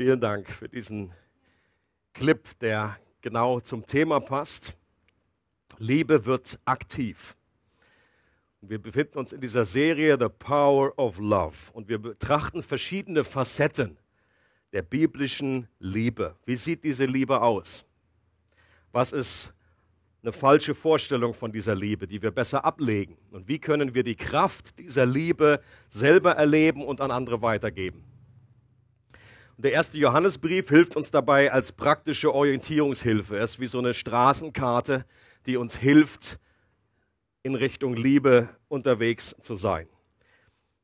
Vielen Dank für diesen Clip, der genau zum Thema passt. Liebe wird aktiv. Wir befinden uns in dieser Serie The Power of Love und wir betrachten verschiedene Facetten der biblischen Liebe. Wie sieht diese Liebe aus? Was ist eine falsche Vorstellung von dieser Liebe, die wir besser ablegen? Und wie können wir die Kraft dieser Liebe selber erleben und an andere weitergeben? Der erste Johannesbrief hilft uns dabei als praktische Orientierungshilfe. Er ist wie so eine Straßenkarte, die uns hilft, in Richtung Liebe unterwegs zu sein.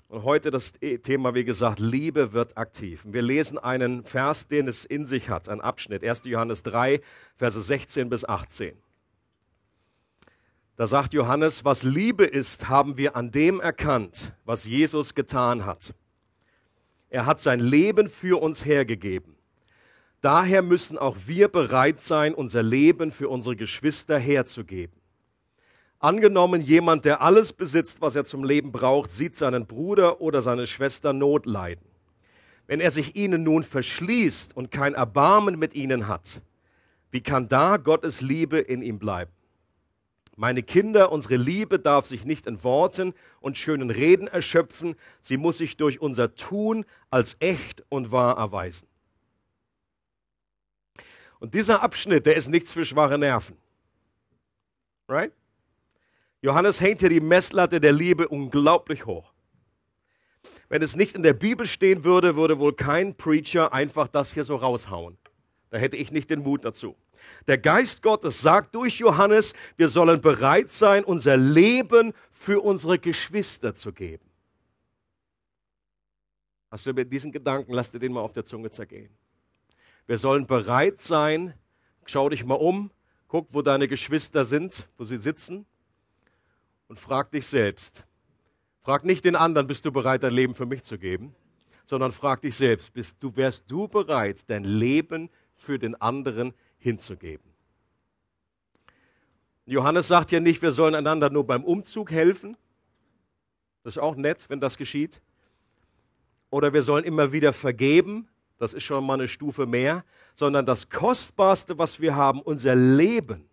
Und heute das Thema, wie gesagt, Liebe wird aktiv. Wir lesen einen Vers, den es in sich hat, ein Abschnitt, 1. Johannes 3, Verse 16 bis 18. Da sagt Johannes, was Liebe ist, haben wir an dem erkannt, was Jesus getan hat. Er hat sein Leben für uns hergegeben. Daher müssen auch wir bereit sein, unser Leben für unsere Geschwister herzugeben. Angenommen, jemand, der alles besitzt, was er zum Leben braucht, sieht seinen Bruder oder seine Schwester Not leiden. Wenn er sich ihnen nun verschließt und kein Erbarmen mit ihnen hat, wie kann da Gottes Liebe in ihm bleiben? Meine Kinder, unsere Liebe darf sich nicht in Worten und schönen Reden erschöpfen, sie muss sich durch unser Tun als echt und wahr erweisen. Und dieser Abschnitt, der ist nichts für schwache Nerven. Right? Johannes hängt hier die Messlatte der Liebe unglaublich hoch. Wenn es nicht in der Bibel stehen würde, würde wohl kein Preacher einfach das hier so raushauen. Da hätte ich nicht den Mut dazu. Der Geist Gottes sagt durch Johannes, wir sollen bereit sein, unser Leben für unsere Geschwister zu geben. Hast du mit diesen Gedanken, lass dir den mal auf der Zunge zergehen. Wir sollen bereit sein, schau dich mal um, guck, wo deine Geschwister sind, wo sie sitzen und frag dich selbst. Frag nicht den anderen, bist du bereit, dein Leben für mich zu geben, sondern frag dich selbst, bist du, wärst du bereit, dein Leben für den anderen hinzugeben? Johannes sagt ja nicht, wir sollen einander nur beim Umzug helfen. Das ist auch nett, wenn das geschieht. Oder wir sollen immer wieder vergeben. Das ist schon mal eine Stufe mehr. Sondern das Kostbarste, was wir haben, unser Leben,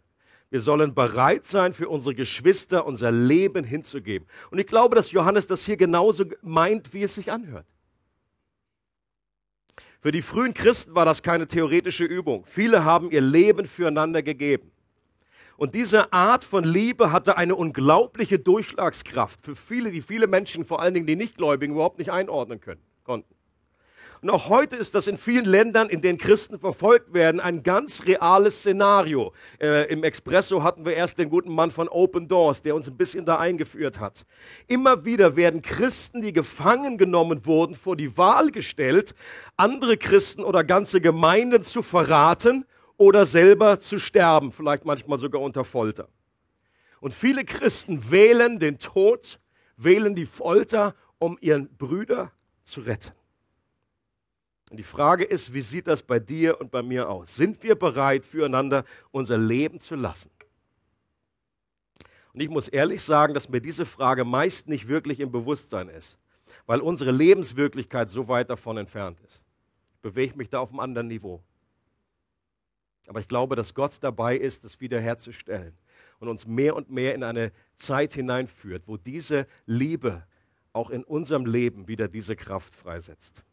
wir sollen bereit sein, für unsere Geschwister unser Leben hinzugeben. Und ich glaube, dass Johannes das hier genauso meint, wie es sich anhört. Für die frühen Christen war das keine theoretische Übung. Viele haben ihr Leben füreinander gegeben. Und diese Art von Liebe hatte eine unglaubliche Durchschlagskraft für viele, die viele Menschen, vor allen Dingen die Nichtgläubigen, überhaupt nicht einordnen können, konnten. Und auch heute ist das in vielen Ländern, in denen Christen verfolgt werden, ein ganz reales Szenario. Äh, Im Expresso hatten wir erst den guten Mann von Open Doors, der uns ein bisschen da eingeführt hat. Immer wieder werden Christen, die gefangen genommen wurden, vor die Wahl gestellt, andere Christen oder ganze Gemeinden zu verraten oder selber zu sterben, vielleicht manchmal sogar unter Folter. Und viele Christen wählen den Tod, wählen die Folter, um ihren Brüder zu retten. Und die Frage ist, wie sieht das bei dir und bei mir aus? Sind wir bereit, füreinander unser Leben zu lassen? Und ich muss ehrlich sagen, dass mir diese Frage meist nicht wirklich im Bewusstsein ist, weil unsere Lebenswirklichkeit so weit davon entfernt ist. Ich bewege mich da auf einem anderen Niveau. Aber ich glaube, dass Gott dabei ist, das wiederherzustellen und uns mehr und mehr in eine Zeit hineinführt, wo diese Liebe auch in unserem Leben wieder diese Kraft freisetzt.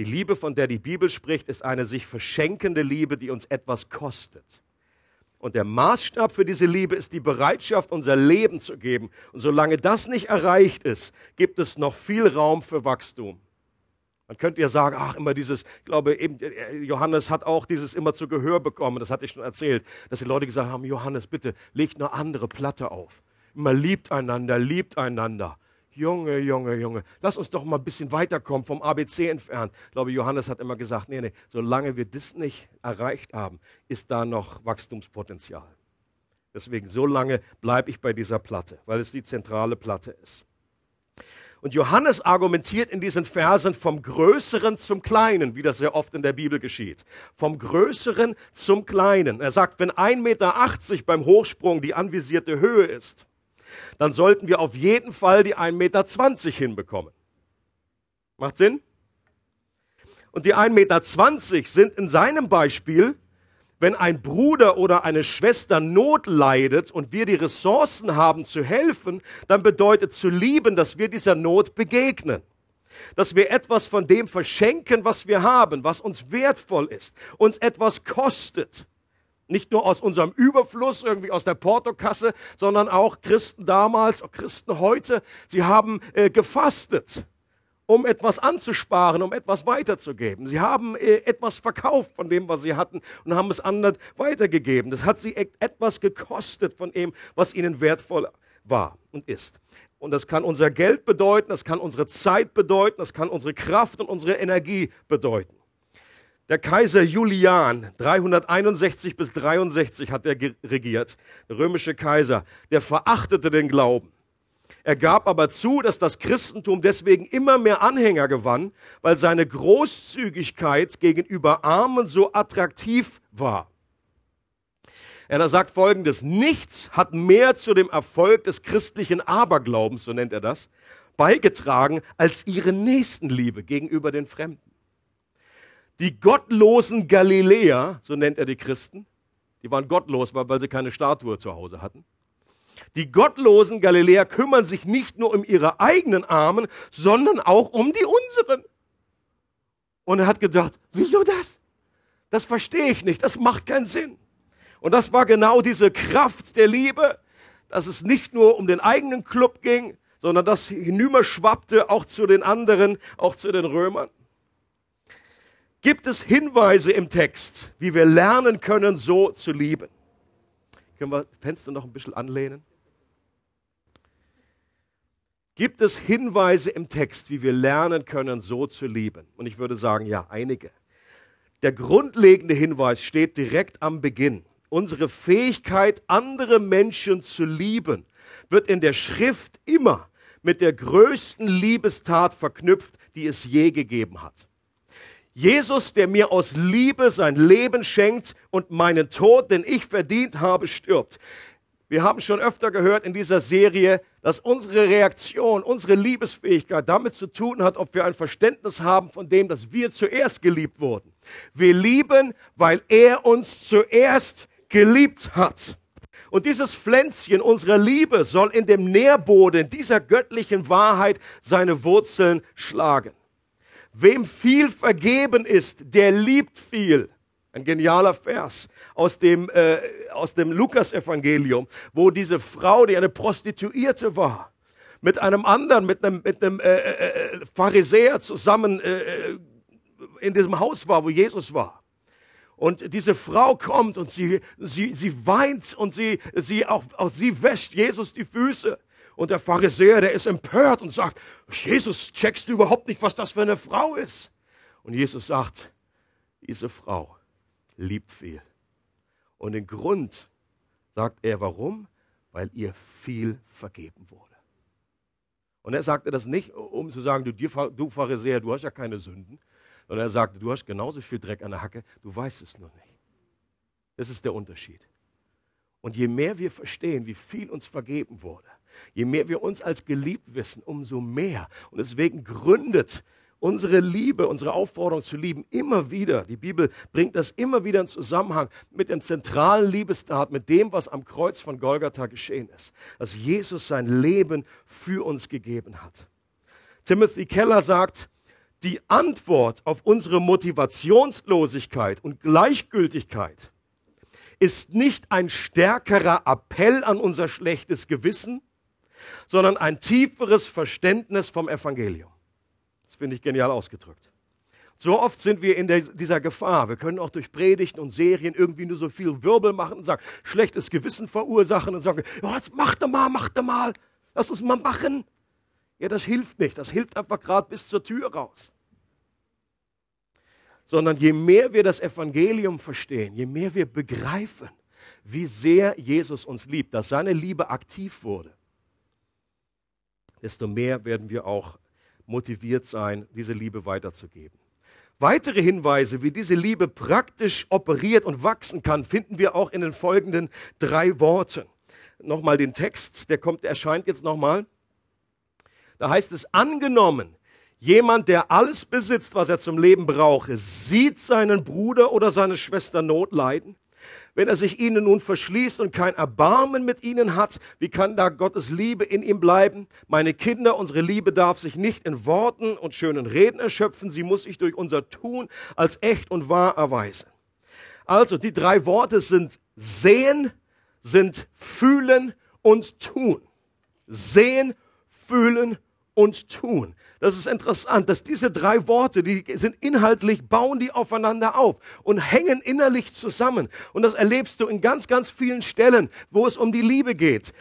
Die Liebe, von der die Bibel spricht, ist eine sich verschenkende Liebe, die uns etwas kostet. Und der Maßstab für diese Liebe ist die Bereitschaft, unser Leben zu geben. Und solange das nicht erreicht ist, gibt es noch viel Raum für Wachstum. Man könnte ja sagen, ach, immer dieses, ich glaube, eben, äh, Johannes hat auch dieses immer zu Gehör bekommen, das hatte ich schon erzählt, dass die Leute gesagt haben, Johannes, bitte, legt eine andere Platte auf. Immer liebt einander, liebt einander. Junge, Junge, Junge, lass uns doch mal ein bisschen weiterkommen, vom ABC entfernt. Ich glaube, Johannes hat immer gesagt, nee, nee, solange wir das nicht erreicht haben, ist da noch Wachstumspotenzial. Deswegen, so lange bleibe ich bei dieser Platte, weil es die zentrale Platte ist. Und Johannes argumentiert in diesen Versen vom Größeren zum Kleinen, wie das sehr oft in der Bibel geschieht. Vom Größeren zum Kleinen. Er sagt, wenn 1,80 Meter beim Hochsprung die anvisierte Höhe ist, dann sollten wir auf jeden Fall die 1,20 Meter hinbekommen. Macht Sinn? Und die 1,20 Meter sind in seinem Beispiel, wenn ein Bruder oder eine Schwester Not leidet und wir die Ressourcen haben zu helfen, dann bedeutet zu lieben, dass wir dieser Not begegnen. Dass wir etwas von dem verschenken, was wir haben, was uns wertvoll ist, uns etwas kostet. Nicht nur aus unserem Überfluss, irgendwie aus der Portokasse, sondern auch Christen damals, auch Christen heute, sie haben äh, gefastet, um etwas anzusparen, um etwas weiterzugeben. Sie haben äh, etwas verkauft von dem, was sie hatten und haben es anderen weitergegeben. Das hat sie e etwas gekostet von dem, was ihnen wertvoll war und ist. Und das kann unser Geld bedeuten, das kann unsere Zeit bedeuten, das kann unsere Kraft und unsere Energie bedeuten. Der Kaiser Julian, 361 bis 63 hat er regiert, der römische Kaiser, der verachtete den Glauben. Er gab aber zu, dass das Christentum deswegen immer mehr Anhänger gewann, weil seine Großzügigkeit gegenüber Armen so attraktiv war. Er sagt folgendes, nichts hat mehr zu dem Erfolg des christlichen Aberglaubens, so nennt er das, beigetragen als ihre Nächstenliebe gegenüber den Fremden. Die gottlosen Galiläer, so nennt er die Christen, die waren gottlos, weil sie keine Statue zu Hause hatten. Die gottlosen Galiläer kümmern sich nicht nur um ihre eigenen Armen, sondern auch um die unseren. Und er hat gedacht, wieso das? Das verstehe ich nicht, das macht keinen Sinn. Und das war genau diese Kraft der Liebe, dass es nicht nur um den eigenen Club ging, sondern das hinüber schwappte auch zu den anderen, auch zu den Römern gibt es Hinweise im Text, wie wir lernen können, so zu lieben. Können wir Fenster noch ein bisschen anlehnen? Gibt es Hinweise im Text, wie wir lernen können, so zu lieben? Und ich würde sagen, ja, einige. Der grundlegende Hinweis steht direkt am Beginn. Unsere Fähigkeit, andere Menschen zu lieben, wird in der Schrift immer mit der größten Liebestat verknüpft, die es je gegeben hat. Jesus, der mir aus Liebe sein Leben schenkt und meinen Tod, den ich verdient habe, stirbt. Wir haben schon öfter gehört in dieser Serie, dass unsere Reaktion, unsere Liebesfähigkeit damit zu tun hat, ob wir ein Verständnis haben von dem, dass wir zuerst geliebt wurden. Wir lieben, weil er uns zuerst geliebt hat. Und dieses Pflänzchen unserer Liebe soll in dem Nährboden dieser göttlichen Wahrheit seine Wurzeln schlagen. Wem viel vergeben ist, der liebt viel. Ein genialer Vers aus dem, äh, aus dem Lukas-Evangelium, wo diese Frau, die eine Prostituierte war, mit einem anderen, mit einem, mit einem äh, äh, äh Pharisäer zusammen äh, äh, in diesem Haus war, wo Jesus war. Und diese Frau kommt und sie, sie, sie weint und sie, sie auch, auch sie wäscht Jesus die Füße. Und der Pharisäer, der ist empört und sagt, Jesus, checkst du überhaupt nicht, was das für eine Frau ist? Und Jesus sagt, diese Frau liebt viel. Und den Grund sagt er, warum? Weil ihr viel vergeben wurde. Und er sagte das nicht, um zu sagen, du, du Pharisäer, du hast ja keine Sünden, sondern er sagte, du hast genauso viel Dreck an der Hacke, du weißt es nur nicht. Das ist der Unterschied. Und je mehr wir verstehen, wie viel uns vergeben wurde, Je mehr wir uns als geliebt wissen, umso mehr. Und deswegen gründet unsere Liebe, unsere Aufforderung zu lieben immer wieder. Die Bibel bringt das immer wieder in Zusammenhang mit dem zentralen Liebestat, mit dem, was am Kreuz von Golgatha geschehen ist. Dass Jesus sein Leben für uns gegeben hat. Timothy Keller sagt, die Antwort auf unsere Motivationslosigkeit und Gleichgültigkeit ist nicht ein stärkerer Appell an unser schlechtes Gewissen, sondern ein tieferes Verständnis vom Evangelium. Das finde ich genial ausgedrückt. So oft sind wir in der, dieser Gefahr. Wir können auch durch Predigten und Serien irgendwie nur so viel Wirbel machen und sagen, schlechtes Gewissen verursachen und sagen, oh, mach doch mal, mach doch mal, lass uns mal machen. Ja, das hilft nicht. Das hilft einfach gerade bis zur Tür raus. Sondern je mehr wir das Evangelium verstehen, je mehr wir begreifen, wie sehr Jesus uns liebt, dass seine Liebe aktiv wurde, desto mehr werden wir auch motiviert sein, diese Liebe weiterzugeben. Weitere Hinweise, wie diese Liebe praktisch operiert und wachsen kann, finden wir auch in den folgenden drei Worten. Nochmal den Text, der kommt, erscheint jetzt nochmal. Da heißt es, angenommen, Jemand, der alles besitzt, was er zum Leben brauche, sieht seinen Bruder oder seine Schwester Not leiden. Wenn er sich ihnen nun verschließt und kein Erbarmen mit ihnen hat, wie kann da Gottes Liebe in ihm bleiben? Meine Kinder, unsere Liebe darf sich nicht in Worten und schönen Reden erschöpfen, sie muss sich durch unser Tun als echt und wahr erweisen. Also die drei Worte sind sehen, sind fühlen und tun. Sehen, fühlen und tun. Das ist interessant, dass diese drei Worte, die sind inhaltlich, bauen die aufeinander auf und hängen innerlich zusammen. Und das erlebst du in ganz, ganz vielen Stellen, wo es um die Liebe geht.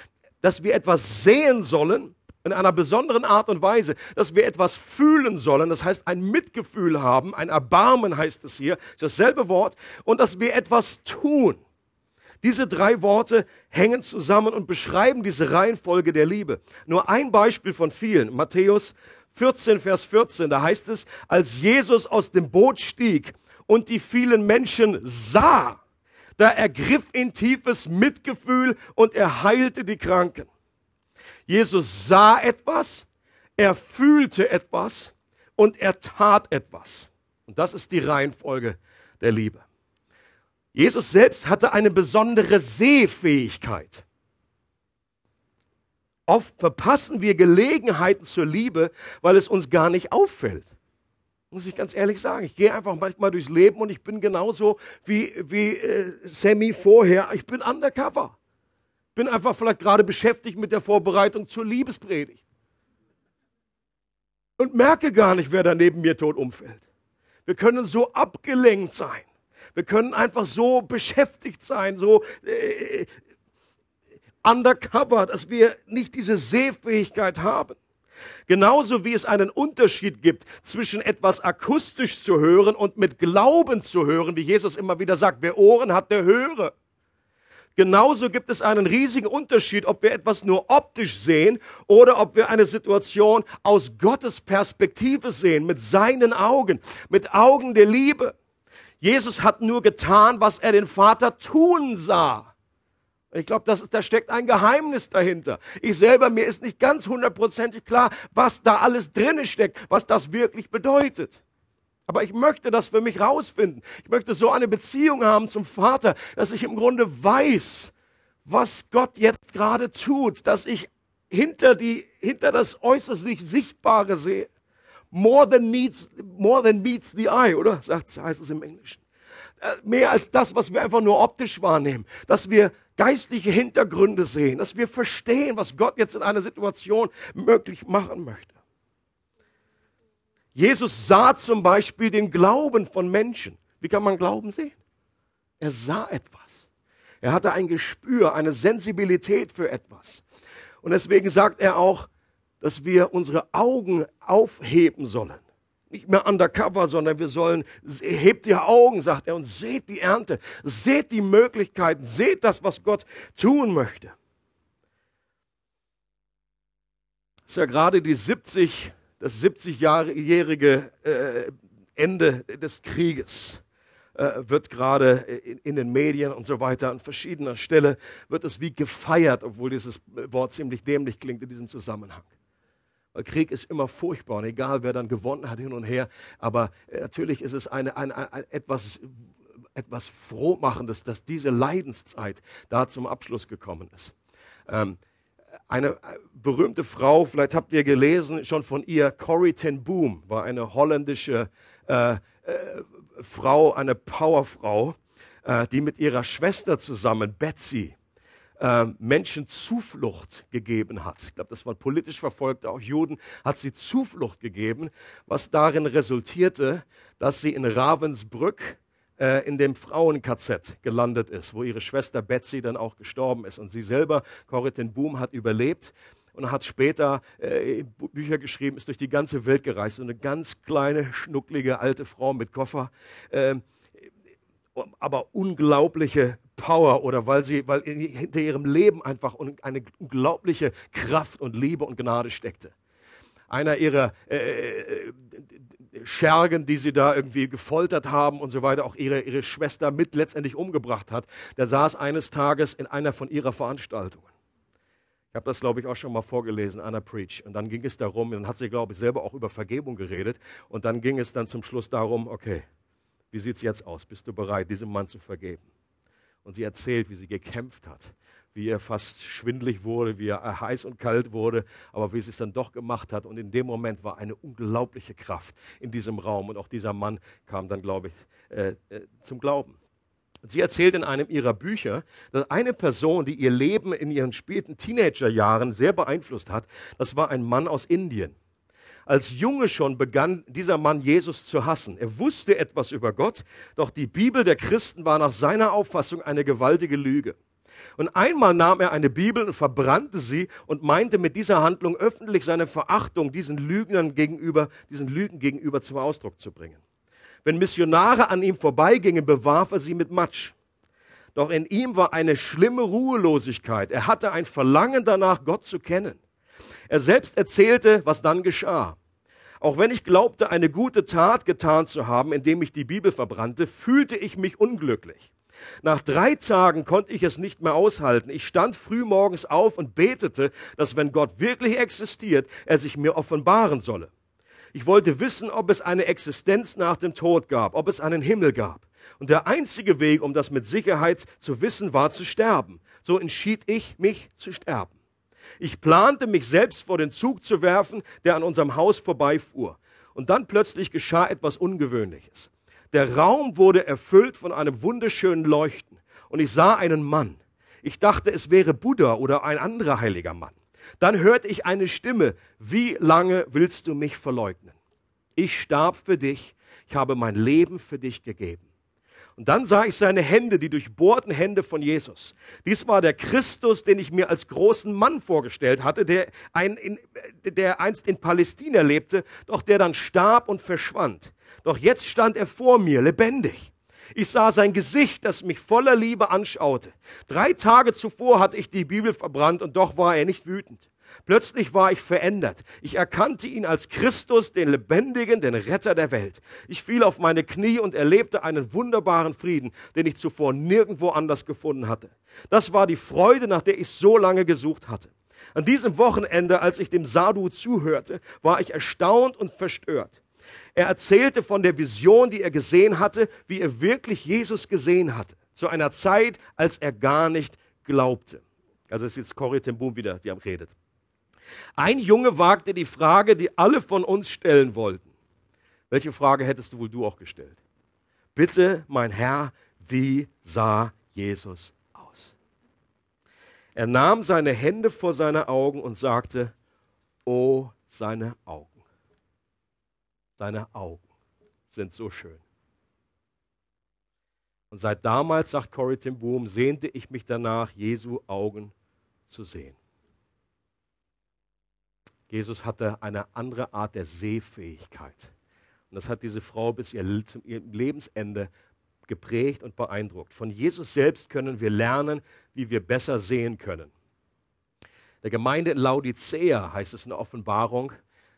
Dass wir etwas sehen sollen, in einer besonderen Art und Weise, dass wir etwas fühlen sollen, das heißt ein Mitgefühl haben, ein Erbarmen heißt es hier, dasselbe Wort, und dass wir etwas tun. Diese drei Worte hängen zusammen und beschreiben diese Reihenfolge der Liebe. Nur ein Beispiel von vielen. Matthäus 14, Vers 14, da heißt es, als Jesus aus dem Boot stieg und die vielen Menschen sah, da ergriff ihn tiefes Mitgefühl und er heilte die Kranken. Jesus sah etwas, er fühlte etwas und er tat etwas. Und das ist die Reihenfolge der Liebe. Jesus selbst hatte eine besondere Sehfähigkeit. Oft verpassen wir Gelegenheiten zur Liebe, weil es uns gar nicht auffällt. Muss ich ganz ehrlich sagen. Ich gehe einfach manchmal durchs Leben und ich bin genauso wie, wie äh, Sammy vorher. Ich bin undercover. Bin einfach vielleicht gerade beschäftigt mit der Vorbereitung zur Liebespredigt. Und merke gar nicht, wer da neben mir tot umfällt. Wir können so abgelenkt sein. Wir können einfach so beschäftigt sein, so äh, undercover, dass wir nicht diese Sehfähigkeit haben. Genauso wie es einen Unterschied gibt zwischen etwas akustisch zu hören und mit Glauben zu hören, wie Jesus immer wieder sagt, wer Ohren hat, der höre. Genauso gibt es einen riesigen Unterschied, ob wir etwas nur optisch sehen oder ob wir eine Situation aus Gottes Perspektive sehen, mit seinen Augen, mit Augen der Liebe. Jesus hat nur getan, was er den Vater tun sah. Ich glaube, da steckt ein Geheimnis dahinter. Ich selber, mir ist nicht ganz hundertprozentig klar, was da alles drinne steckt, was das wirklich bedeutet. Aber ich möchte das für mich rausfinden. Ich möchte so eine Beziehung haben zum Vater, dass ich im Grunde weiß, was Gott jetzt gerade tut, dass ich hinter die, hinter das äußerst Sichtbare sehe. More than meets, more than meets the eye, oder? Sagt, heißt es im Englischen. Äh, mehr als das, was wir einfach nur optisch wahrnehmen. Dass wir geistliche Hintergründe sehen, dass wir verstehen, was Gott jetzt in einer Situation möglich machen möchte. Jesus sah zum Beispiel den Glauben von Menschen. Wie kann man Glauben sehen? Er sah etwas. Er hatte ein Gespür, eine Sensibilität für etwas. Und deswegen sagt er auch, dass wir unsere Augen aufheben sollen nicht mehr undercover, sondern wir sollen, hebt die Augen, sagt er, und seht die Ernte, seht die Möglichkeiten, seht das, was Gott tun möchte. Das ist ja gerade die 70, das 70-jährige äh, Ende des Krieges äh, wird gerade in, den Medien und so weiter an verschiedener Stelle wird es wie gefeiert, obwohl dieses Wort ziemlich dämlich klingt in diesem Zusammenhang. Krieg ist immer furchtbar und egal, wer dann gewonnen hat hin und her. Aber äh, natürlich ist es eine, eine, eine, etwas, etwas Frohmachendes, dass diese Leidenszeit da zum Abschluss gekommen ist. Ähm, eine äh, berühmte Frau, vielleicht habt ihr gelesen schon von ihr, Corrie ten Boom, war eine holländische äh, äh, Frau, eine Powerfrau, äh, die mit ihrer Schwester zusammen, Betsy, äh, Menschen Zuflucht gegeben hat. Ich glaube, das waren politisch Verfolgte, auch Juden, hat sie Zuflucht gegeben, was darin resultierte, dass sie in Ravensbrück äh, in dem Frauen-KZ gelandet ist, wo ihre Schwester Betsy dann auch gestorben ist. Und sie selber, Corrie ten Boom, hat überlebt und hat später äh, Bücher geschrieben, ist durch die ganze Welt gereist. So eine ganz kleine, schnucklige alte Frau mit Koffer. Äh, aber unglaubliche Power oder weil sie, weil hinter ihrem Leben einfach eine unglaubliche Kraft und Liebe und Gnade steckte. Einer ihrer äh, äh, Schergen, die sie da irgendwie gefoltert haben und so weiter, auch ihre, ihre Schwester mit letztendlich umgebracht hat, der saß eines Tages in einer von ihrer Veranstaltungen. Ich habe das, glaube ich, auch schon mal vorgelesen, Anna Preach. Und dann ging es darum, dann hat sie, glaube ich, selber auch über Vergebung geredet. Und dann ging es dann zum Schluss darum, okay, wie sieht es jetzt aus? Bist du bereit, diesem Mann zu vergeben? Und sie erzählt, wie sie gekämpft hat, wie er fast schwindlig wurde, wie er heiß und kalt wurde, aber wie sie es dann doch gemacht hat. Und in dem Moment war eine unglaubliche Kraft in diesem Raum. Und auch dieser Mann kam dann, glaube ich, äh, äh, zum Glauben. Sie erzählt in einem ihrer Bücher, dass eine Person, die ihr Leben in ihren späten Teenagerjahren sehr beeinflusst hat, das war ein Mann aus Indien. Als Junge schon begann dieser Mann Jesus zu hassen. Er wusste etwas über Gott, doch die Bibel der Christen war nach seiner Auffassung eine gewaltige Lüge. Und einmal nahm er eine Bibel und verbrannte sie und meinte mit dieser Handlung öffentlich seine Verachtung diesen Lügnern gegenüber, diesen Lügen gegenüber zum Ausdruck zu bringen. Wenn Missionare an ihm vorbeigingen, bewarf er sie mit Matsch. Doch in ihm war eine schlimme Ruhelosigkeit. Er hatte ein Verlangen danach, Gott zu kennen. Er selbst erzählte, was dann geschah. Auch wenn ich glaubte, eine gute Tat getan zu haben, indem ich die Bibel verbrannte, fühlte ich mich unglücklich. Nach drei Tagen konnte ich es nicht mehr aushalten. Ich stand früh morgens auf und betete, dass wenn Gott wirklich existiert, er sich mir offenbaren solle. Ich wollte wissen, ob es eine Existenz nach dem Tod gab, ob es einen Himmel gab. Und der einzige Weg, um das mit Sicherheit zu wissen, war zu sterben. So entschied ich mich zu sterben. Ich plante, mich selbst vor den Zug zu werfen, der an unserem Haus vorbeifuhr. Und dann plötzlich geschah etwas Ungewöhnliches. Der Raum wurde erfüllt von einem wunderschönen Leuchten. Und ich sah einen Mann. Ich dachte, es wäre Buddha oder ein anderer heiliger Mann. Dann hörte ich eine Stimme, wie lange willst du mich verleugnen? Ich starb für dich, ich habe mein Leben für dich gegeben. Und dann sah ich seine Hände, die durchbohrten Hände von Jesus. Dies war der Christus, den ich mir als großen Mann vorgestellt hatte, der, ein, in, der einst in Palästina lebte, doch der dann starb und verschwand. Doch jetzt stand er vor mir, lebendig. Ich sah sein Gesicht, das mich voller Liebe anschaute. Drei Tage zuvor hatte ich die Bibel verbrannt und doch war er nicht wütend. Plötzlich war ich verändert. Ich erkannte ihn als Christus, den Lebendigen, den Retter der Welt. Ich fiel auf meine Knie und erlebte einen wunderbaren Frieden, den ich zuvor nirgendwo anders gefunden hatte. Das war die Freude, nach der ich so lange gesucht hatte. An diesem Wochenende, als ich dem Sadhu zuhörte, war ich erstaunt und verstört. Er erzählte von der Vision, die er gesehen hatte, wie er wirklich Jesus gesehen hatte, zu einer Zeit, als er gar nicht glaubte. Also ist jetzt Corrie ten Boom wieder, die redet. Ein Junge wagte die Frage, die alle von uns stellen wollten. Welche Frage hättest du wohl du auch gestellt? Bitte, mein Herr, wie sah Jesus aus? Er nahm seine Hände vor seine Augen und sagte, oh, seine Augen. Seine Augen sind so schön. Und seit damals, sagt Corrie ten Boom, sehnte ich mich danach, Jesu Augen zu sehen. Jesus hatte eine andere Art der Sehfähigkeit. Und das hat diese Frau bis ihr Lebensende geprägt und beeindruckt. Von Jesus selbst können wir lernen, wie wir besser sehen können. Der Gemeinde in Laodicea heißt es in der Offenbarung,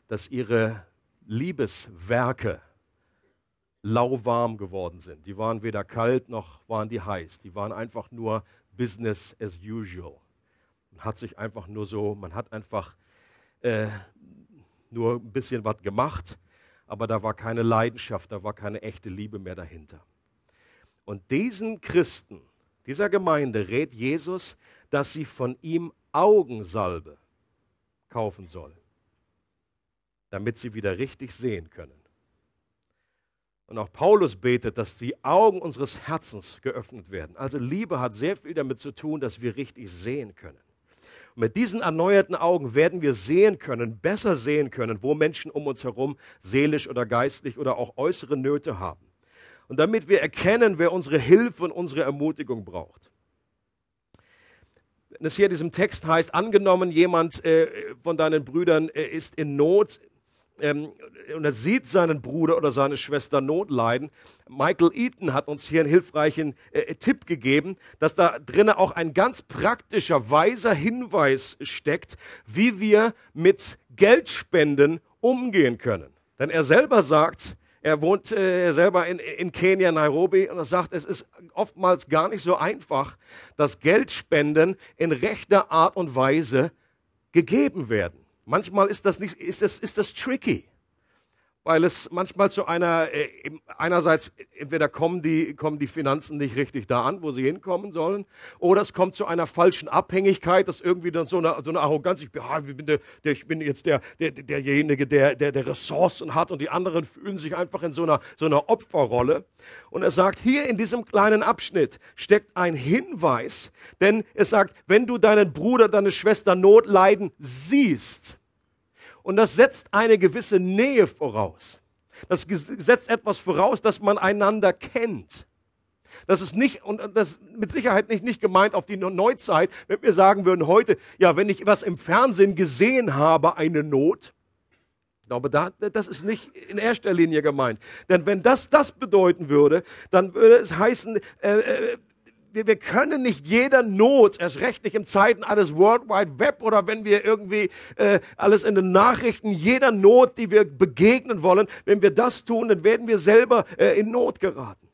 dass ihre Liebeswerke lauwarm geworden sind. Die waren weder kalt noch waren die heiß. Die waren einfach nur Business as usual. Man hat sich einfach nur so, man hat einfach äh, nur ein bisschen was gemacht, aber da war keine Leidenschaft, da war keine echte Liebe mehr dahinter. Und diesen Christen, dieser Gemeinde rät Jesus, dass sie von ihm Augensalbe kaufen soll damit sie wieder richtig sehen können. Und auch Paulus betet, dass die Augen unseres Herzens geöffnet werden. Also Liebe hat sehr viel damit zu tun, dass wir richtig sehen können. Und mit diesen erneuerten Augen werden wir sehen können, besser sehen können, wo Menschen um uns herum seelisch oder geistlich oder auch äußere Nöte haben. Und damit wir erkennen, wer unsere Hilfe und unsere Ermutigung braucht. Wenn es hier in diesem Text heißt, angenommen, jemand äh, von deinen Brüdern äh, ist in Not, ähm, und er sieht seinen Bruder oder seine Schwester Not leiden. Michael Eaton hat uns hier einen hilfreichen äh, Tipp gegeben, dass da drinnen auch ein ganz praktischer, weiser Hinweis steckt, wie wir mit Geldspenden umgehen können. Denn er selber sagt, er wohnt äh, selber in, in Kenia, Nairobi, und er sagt, es ist oftmals gar nicht so einfach, das Geldspenden in rechter Art und Weise gegeben werden. Manchmal ist das, nicht, ist das, ist das tricky weil es manchmal zu einer, äh, einerseits entweder kommen die, kommen die Finanzen nicht richtig da an, wo sie hinkommen sollen, oder es kommt zu einer falschen Abhängigkeit, dass irgendwie dann so eine, so eine Arroganz, ich bin, ah, der, der, ich bin jetzt der, der, derjenige, der, der, der Ressourcen hat und die anderen fühlen sich einfach in so einer, so einer Opferrolle. Und er sagt, hier in diesem kleinen Abschnitt steckt ein Hinweis, denn er sagt, wenn du deinen Bruder, deine Schwester Not leiden siehst, und das setzt eine gewisse Nähe voraus. Das setzt etwas voraus, dass man einander kennt. Das ist nicht, und das ist mit Sicherheit nicht, nicht gemeint auf die Neuzeit, wenn wir sagen würden heute, ja, wenn ich was im Fernsehen gesehen habe, eine Not, ich glaube, da, das ist nicht in erster Linie gemeint. Denn wenn das das bedeuten würde, dann würde es heißen, äh, äh, wir, wir können nicht jeder Not, erst recht nicht in Zeiten eines World Wide Web oder wenn wir irgendwie äh, alles in den Nachrichten, jeder Not, die wir begegnen wollen, wenn wir das tun, dann werden wir selber äh, in Not geraten.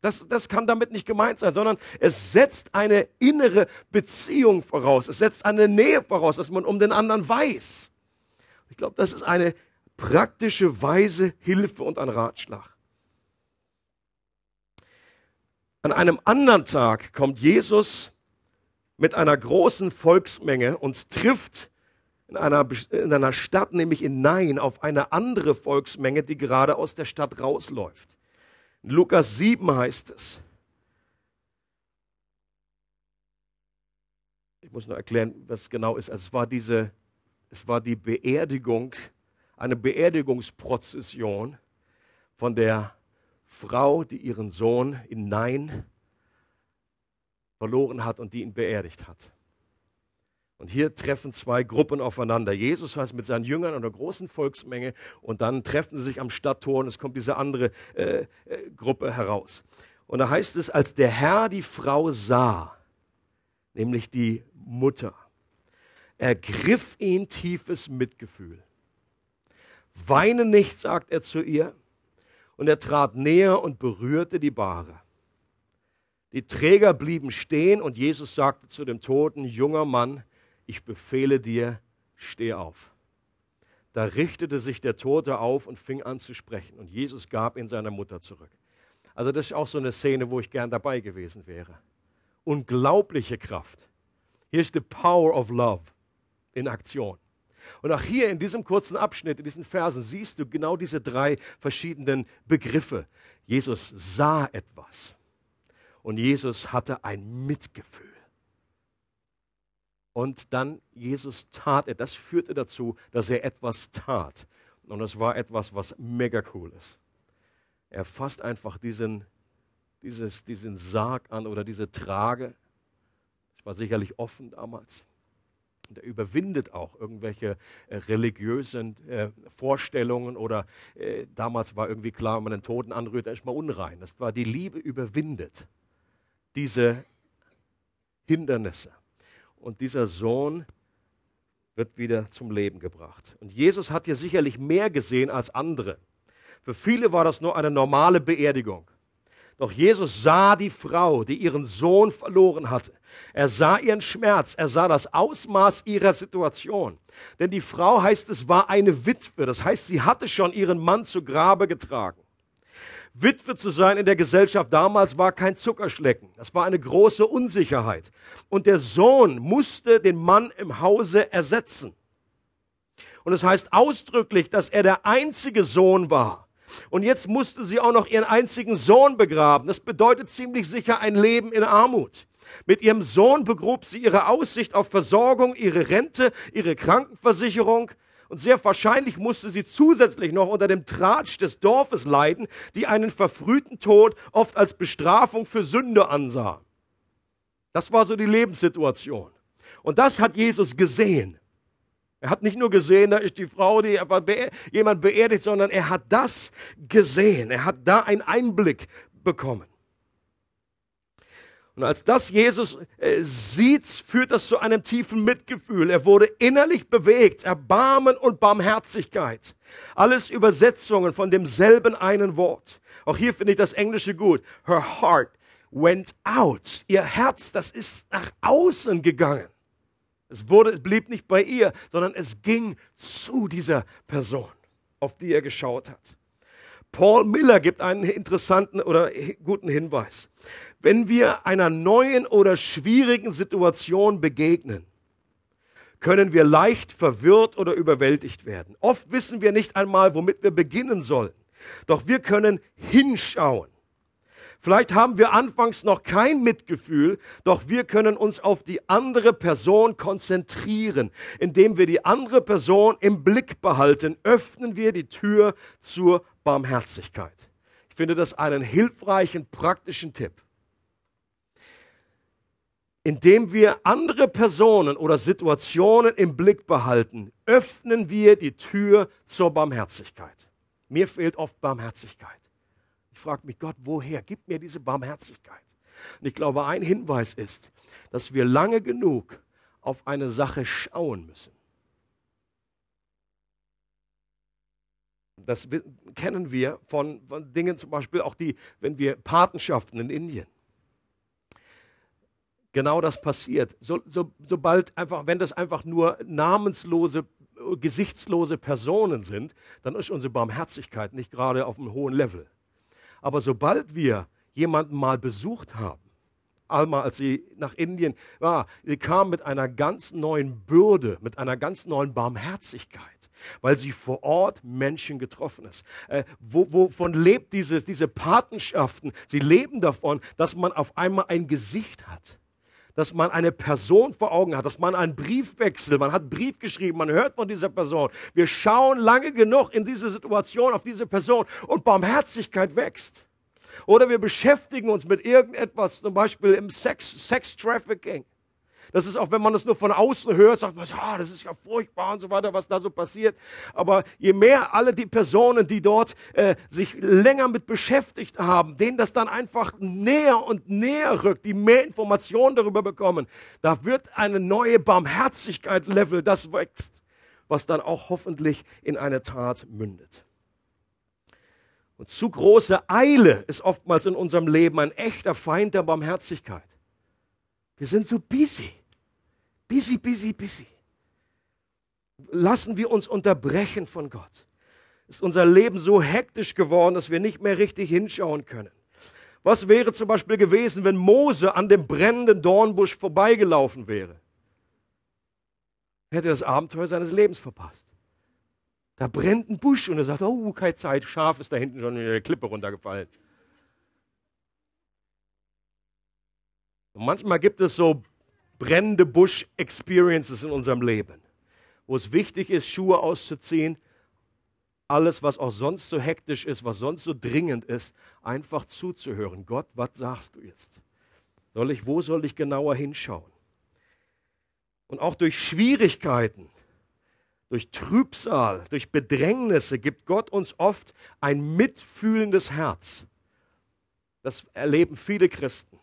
Das, das kann damit nicht gemeint sein, sondern es setzt eine innere Beziehung voraus. Es setzt eine Nähe voraus, dass man um den anderen weiß. Ich glaube, das ist eine praktische, weise Hilfe und ein Ratschlag. An einem anderen Tag kommt Jesus mit einer großen Volksmenge und trifft in einer, in einer Stadt, nämlich in Nein, auf eine andere Volksmenge, die gerade aus der Stadt rausläuft. In Lukas 7 heißt es, ich muss nur erklären, was genau ist. Also es war diese, es war die Beerdigung, eine Beerdigungsprozession von der Frau, die ihren Sohn in Nein verloren hat und die ihn beerdigt hat. Und hier treffen zwei Gruppen aufeinander. Jesus heißt mit seinen Jüngern einer großen Volksmenge und dann treffen sie sich am Stadttor und es kommt diese andere äh, äh, Gruppe heraus. Und da heißt es, als der Herr die Frau sah, nämlich die Mutter, ergriff ihn tiefes Mitgefühl. Weine nicht, sagt er zu ihr, und er trat näher und berührte die Bahre. Die Träger blieben stehen und Jesus sagte zu dem Toten, junger Mann, ich befehle dir, steh auf. Da richtete sich der Tote auf und fing an zu sprechen und Jesus gab ihn seiner Mutter zurück. Also das ist auch so eine Szene, wo ich gern dabei gewesen wäre. Unglaubliche Kraft. Hier ist the power of love in Aktion. Und auch hier in diesem kurzen Abschnitt, in diesen Versen, siehst du genau diese drei verschiedenen Begriffe. Jesus sah etwas und Jesus hatte ein Mitgefühl. Und dann Jesus tat er. Das führte dazu, dass er etwas tat. Und das war etwas, was mega cool ist. Er fasst einfach diesen, dieses, diesen Sarg an oder diese Trage. Es war sicherlich offen damals. Und er überwindet auch irgendwelche äh, religiösen äh, Vorstellungen oder äh, damals war irgendwie klar, wenn man den Toten anrührt, er ist mal unrein. Das war die Liebe überwindet diese Hindernisse. Und dieser Sohn wird wieder zum Leben gebracht. Und Jesus hat hier sicherlich mehr gesehen als andere. Für viele war das nur eine normale Beerdigung. Doch Jesus sah die Frau, die ihren Sohn verloren hatte. Er sah ihren Schmerz, er sah das Ausmaß ihrer Situation. Denn die Frau, heißt es, war eine Witwe. Das heißt, sie hatte schon ihren Mann zu Grabe getragen. Witwe zu sein in der Gesellschaft damals war kein Zuckerschlecken. Das war eine große Unsicherheit. Und der Sohn musste den Mann im Hause ersetzen. Und es das heißt ausdrücklich, dass er der einzige Sohn war. Und jetzt musste sie auch noch ihren einzigen Sohn begraben. Das bedeutet ziemlich sicher ein Leben in Armut. Mit ihrem Sohn begrub sie ihre Aussicht auf Versorgung, ihre Rente, ihre Krankenversicherung. Und sehr wahrscheinlich musste sie zusätzlich noch unter dem Tratsch des Dorfes leiden, die einen verfrühten Tod oft als Bestrafung für Sünde ansah. Das war so die Lebenssituation. Und das hat Jesus gesehen. Er hat nicht nur gesehen, da ist die Frau, die jemand beerdigt, sondern er hat das gesehen. Er hat da einen Einblick bekommen. Und als das Jesus äh, sieht, führt das zu einem tiefen Mitgefühl. Er wurde innerlich bewegt, Erbarmen und Barmherzigkeit. Alles Übersetzungen von demselben einen Wort. Auch hier finde ich das Englische gut. Her heart went out. Ihr Herz, das ist nach außen gegangen. Es, wurde, es blieb nicht bei ihr, sondern es ging zu dieser Person, auf die er geschaut hat. Paul Miller gibt einen interessanten oder guten Hinweis. Wenn wir einer neuen oder schwierigen Situation begegnen, können wir leicht verwirrt oder überwältigt werden. Oft wissen wir nicht einmal, womit wir beginnen sollen. Doch wir können hinschauen. Vielleicht haben wir anfangs noch kein Mitgefühl, doch wir können uns auf die andere Person konzentrieren. Indem wir die andere Person im Blick behalten, öffnen wir die Tür zur Barmherzigkeit. Ich finde das einen hilfreichen, praktischen Tipp. Indem wir andere Personen oder Situationen im Blick behalten, öffnen wir die Tür zur Barmherzigkeit. Mir fehlt oft Barmherzigkeit. Ich frage mich, Gott, woher? Gib mir diese Barmherzigkeit. Und ich glaube, ein Hinweis ist, dass wir lange genug auf eine Sache schauen müssen. Das kennen wir von, von Dingen zum Beispiel auch die, wenn wir Patenschaften in Indien genau das passiert. So, so, sobald einfach, wenn das einfach nur namenslose, gesichtslose Personen sind, dann ist unsere Barmherzigkeit nicht gerade auf einem hohen Level. Aber sobald wir jemanden mal besucht haben, Alma, als sie nach Indien war, sie kam mit einer ganz neuen Bürde, mit einer ganz neuen Barmherzigkeit weil sie vor Ort Menschen getroffen ist. Äh, wo, wovon lebt dieses, diese Patenschaften? Sie leben davon, dass man auf einmal ein Gesicht hat dass man eine Person vor Augen hat, dass man einen Briefwechsel, man hat einen Brief geschrieben, man hört von dieser Person. Wir schauen lange genug in diese Situation auf diese Person und Barmherzigkeit wächst. Oder wir beschäftigen uns mit irgendetwas, zum Beispiel im Sex, Sex Trafficking. Das ist auch, wenn man das nur von außen hört, sagt man, ah, das ist ja furchtbar und so weiter, was da so passiert. Aber je mehr alle die Personen, die dort äh, sich länger mit beschäftigt haben, denen das dann einfach näher und näher rückt, die mehr Informationen darüber bekommen, da wird eine neue Barmherzigkeit-Level, das wächst, was dann auch hoffentlich in eine Tat mündet. Und zu große Eile ist oftmals in unserem Leben ein echter Feind der Barmherzigkeit. Wir sind so busy. Busy, busy, busy. Lassen wir uns unterbrechen von Gott. Ist unser Leben so hektisch geworden, dass wir nicht mehr richtig hinschauen können? Was wäre zum Beispiel gewesen, wenn Mose an dem brennenden Dornbusch vorbeigelaufen wäre? Hätte das Abenteuer seines Lebens verpasst. Da brennt ein Busch und er sagt, oh, keine Zeit, Schaf ist da hinten schon in der Klippe runtergefallen. Und manchmal gibt es so brennende Busch-Experiences in unserem Leben, wo es wichtig ist, Schuhe auszuziehen, alles, was auch sonst so hektisch ist, was sonst so dringend ist, einfach zuzuhören. Gott, was sagst du jetzt? Soll ich, wo soll ich genauer hinschauen? Und auch durch Schwierigkeiten, durch Trübsal, durch Bedrängnisse gibt Gott uns oft ein mitfühlendes Herz. Das erleben viele Christen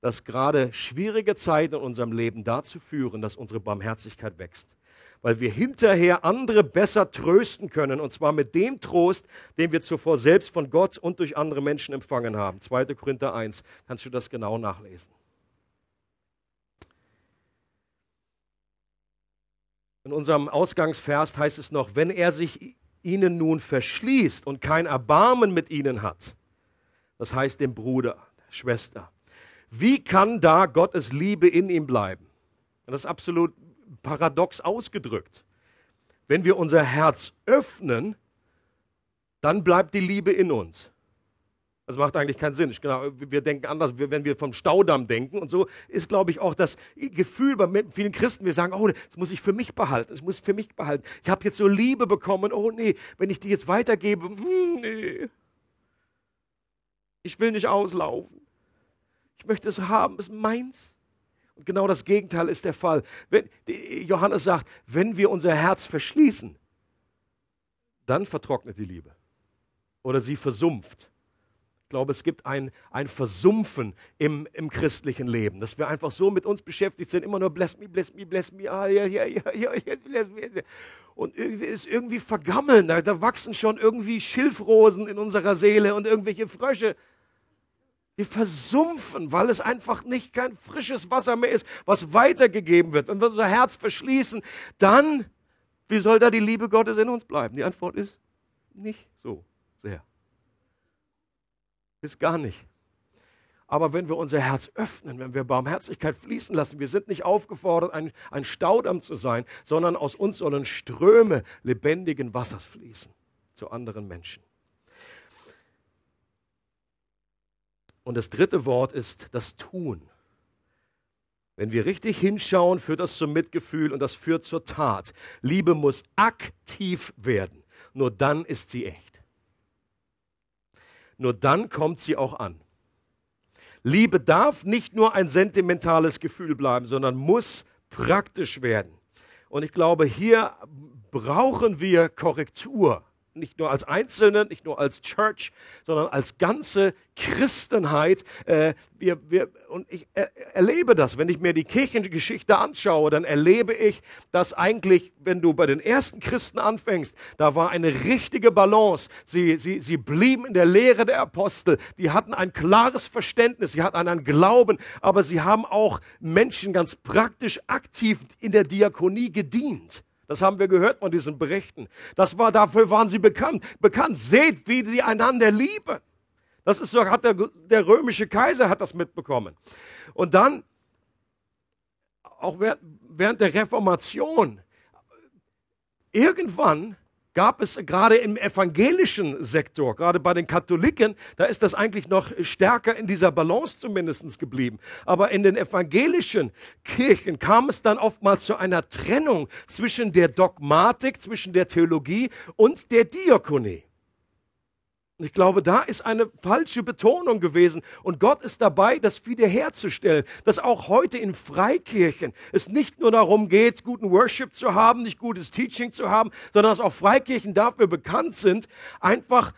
dass gerade schwierige Zeiten in unserem Leben dazu führen, dass unsere Barmherzigkeit wächst. Weil wir hinterher andere besser trösten können, und zwar mit dem Trost, den wir zuvor selbst von Gott und durch andere Menschen empfangen haben. 2. Korinther 1, kannst du das genau nachlesen. In unserem Ausgangsvers heißt es noch, wenn er sich ihnen nun verschließt und kein Erbarmen mit ihnen hat, das heißt dem Bruder, Schwester, wie kann da Gottes Liebe in ihm bleiben? Und das ist absolut paradox ausgedrückt. Wenn wir unser Herz öffnen, dann bleibt die Liebe in uns. Das macht eigentlich keinen Sinn. Genau, wir denken anders, wenn wir vom Staudamm denken. Und so ist, glaube ich, auch das Gefühl bei vielen Christen. Wir sagen, oh, das muss ich für mich behalten. Das muss ich für mich behalten. Ich habe jetzt so Liebe bekommen. Oh nee, wenn ich die jetzt weitergebe, hm, nee. Ich will nicht auslaufen. Ich möchte es haben, es ist meins. Und genau das Gegenteil ist der Fall. Wenn, Johannes sagt, wenn wir unser Herz verschließen, dann vertrocknet die Liebe. Oder sie versumpft. Ich glaube, es gibt ein, ein Versumpfen im, im christlichen Leben, dass wir einfach so mit uns beschäftigt sind, immer nur bless me, bless me, bless me, ah, ja, ja, ja, ja, bless me. Und irgendwie ist irgendwie vergammeln, da, da wachsen schon irgendwie Schilfrosen in unserer Seele und irgendwelche Frösche. Wir versumpfen, weil es einfach nicht kein frisches Wasser mehr ist, was weitergegeben wird. Wenn wir unser Herz verschließen, dann, wie soll da die Liebe Gottes in uns bleiben? Die Antwort ist nicht so sehr. Ist gar nicht. Aber wenn wir unser Herz öffnen, wenn wir Barmherzigkeit fließen lassen, wir sind nicht aufgefordert, ein, ein Staudamm zu sein, sondern aus uns sollen Ströme lebendigen Wassers fließen zu anderen Menschen. Und das dritte Wort ist das Tun. Wenn wir richtig hinschauen, führt das zum Mitgefühl und das führt zur Tat. Liebe muss aktiv werden. Nur dann ist sie echt. Nur dann kommt sie auch an. Liebe darf nicht nur ein sentimentales Gefühl bleiben, sondern muss praktisch werden. Und ich glaube, hier brauchen wir Korrektur nicht nur als Einzelne, nicht nur als Church, sondern als ganze Christenheit. Äh, wir, wir, und ich er, erlebe das, wenn ich mir die Kirchengeschichte anschaue, dann erlebe ich, dass eigentlich, wenn du bei den ersten Christen anfängst, da war eine richtige Balance. Sie, sie, sie blieben in der Lehre der Apostel. Die hatten ein klares Verständnis, sie hatten einen Glauben, aber sie haben auch Menschen ganz praktisch aktiv in der Diakonie gedient. Das haben wir gehört von diesen Berichten. Das war, dafür waren sie bekannt. Bekannt. Seht, wie sie einander lieben. Das ist so, hat der, der römische Kaiser hat das mitbekommen. Und dann, auch während, während der Reformation, irgendwann gab es gerade im evangelischen Sektor, gerade bei den Katholiken, da ist das eigentlich noch stärker in dieser Balance zumindest geblieben. Aber in den evangelischen Kirchen kam es dann oftmals zu einer Trennung zwischen der Dogmatik, zwischen der Theologie und der Diakonie. Ich glaube, da ist eine falsche Betonung gewesen. Und Gott ist dabei, das wiederherzustellen, dass auch heute in Freikirchen es nicht nur darum geht, guten Worship zu haben, nicht gutes Teaching zu haben, sondern dass auch Freikirchen dafür bekannt sind, einfach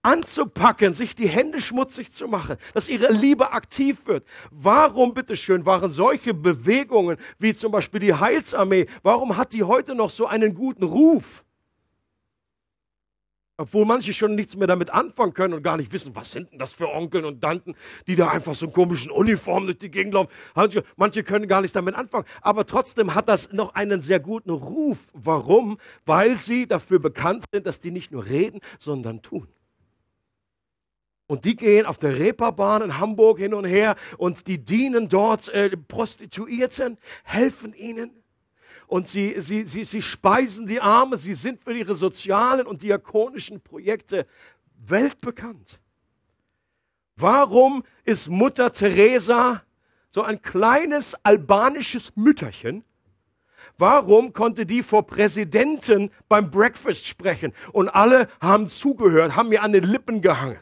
anzupacken, sich die Hände schmutzig zu machen, dass ihre Liebe aktiv wird. Warum, bitteschön, waren solche Bewegungen wie zum Beispiel die Heilsarmee, warum hat die heute noch so einen guten Ruf? Obwohl manche schon nichts mehr damit anfangen können und gar nicht wissen, was sind denn das für Onkeln und Tanten, die da einfach so in komischen Uniformen durch die Gegend laufen. Manche können gar nichts damit anfangen. Aber trotzdem hat das noch einen sehr guten Ruf. Warum? Weil sie dafür bekannt sind, dass die nicht nur reden, sondern tun. Und die gehen auf der Reeperbahn in Hamburg hin und her und die dienen dort äh, Prostituierten, helfen ihnen und sie, sie, sie, sie speisen die Arme, sie sind für ihre sozialen und diakonischen Projekte weltbekannt. Warum ist Mutter Teresa so ein kleines albanisches Mütterchen? Warum konnte die vor Präsidenten beim Breakfast sprechen und alle haben zugehört, haben mir an den Lippen gehangen?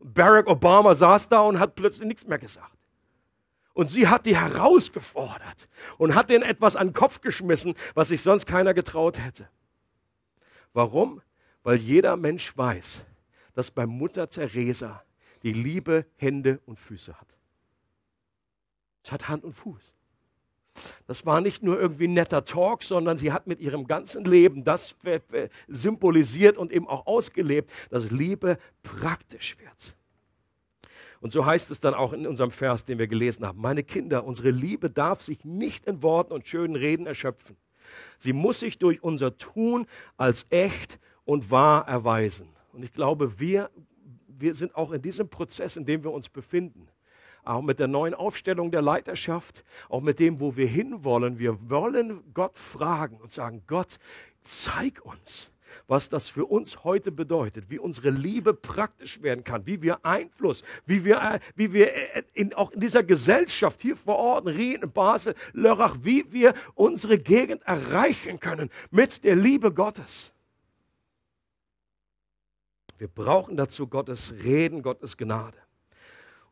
Barack Obama saß da und hat plötzlich nichts mehr gesagt. Und sie hat die herausgefordert und hat denen etwas an den Kopf geschmissen, was sich sonst keiner getraut hätte. Warum? Weil jeder Mensch weiß, dass bei Mutter Teresa die Liebe Hände und Füße hat. Es hat Hand und Fuß. Das war nicht nur irgendwie netter Talk, sondern sie hat mit ihrem ganzen Leben das symbolisiert und eben auch ausgelebt, dass Liebe praktisch wird. Und so heißt es dann auch in unserem Vers, den wir gelesen haben. Meine Kinder, unsere Liebe darf sich nicht in Worten und schönen Reden erschöpfen. Sie muss sich durch unser Tun als echt und wahr erweisen. Und ich glaube, wir, wir sind auch in diesem Prozess, in dem wir uns befinden, auch mit der neuen Aufstellung der Leiterschaft, auch mit dem, wo wir hinwollen. Wir wollen Gott fragen und sagen, Gott, zeig uns, was das für uns heute bedeutet, wie unsere Liebe praktisch werden kann, wie wir Einfluss, wie wir, äh, wie wir äh, in, auch in dieser Gesellschaft hier vor Ort, Rien, Basel, Lörrach, wie wir unsere Gegend erreichen können mit der Liebe Gottes. Wir brauchen dazu Gottes Reden, Gottes Gnade.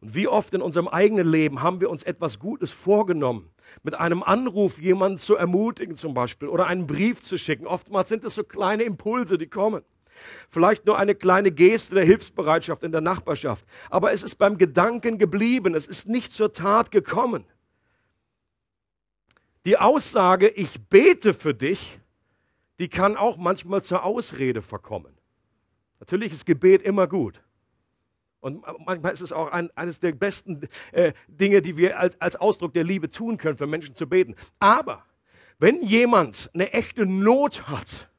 Und wie oft in unserem eigenen Leben haben wir uns etwas Gutes vorgenommen, mit einem Anruf jemanden zu ermutigen zum Beispiel oder einen Brief zu schicken. Oftmals sind es so kleine Impulse, die kommen. Vielleicht nur eine kleine Geste der Hilfsbereitschaft in der Nachbarschaft. Aber es ist beim Gedanken geblieben. Es ist nicht zur Tat gekommen. Die Aussage, ich bete für dich, die kann auch manchmal zur Ausrede verkommen. Natürlich ist Gebet immer gut. Und manchmal ist es auch ein, eines der besten äh, Dinge, die wir als, als Ausdruck der Liebe tun können, für Menschen zu beten. Aber wenn jemand eine echte Not hat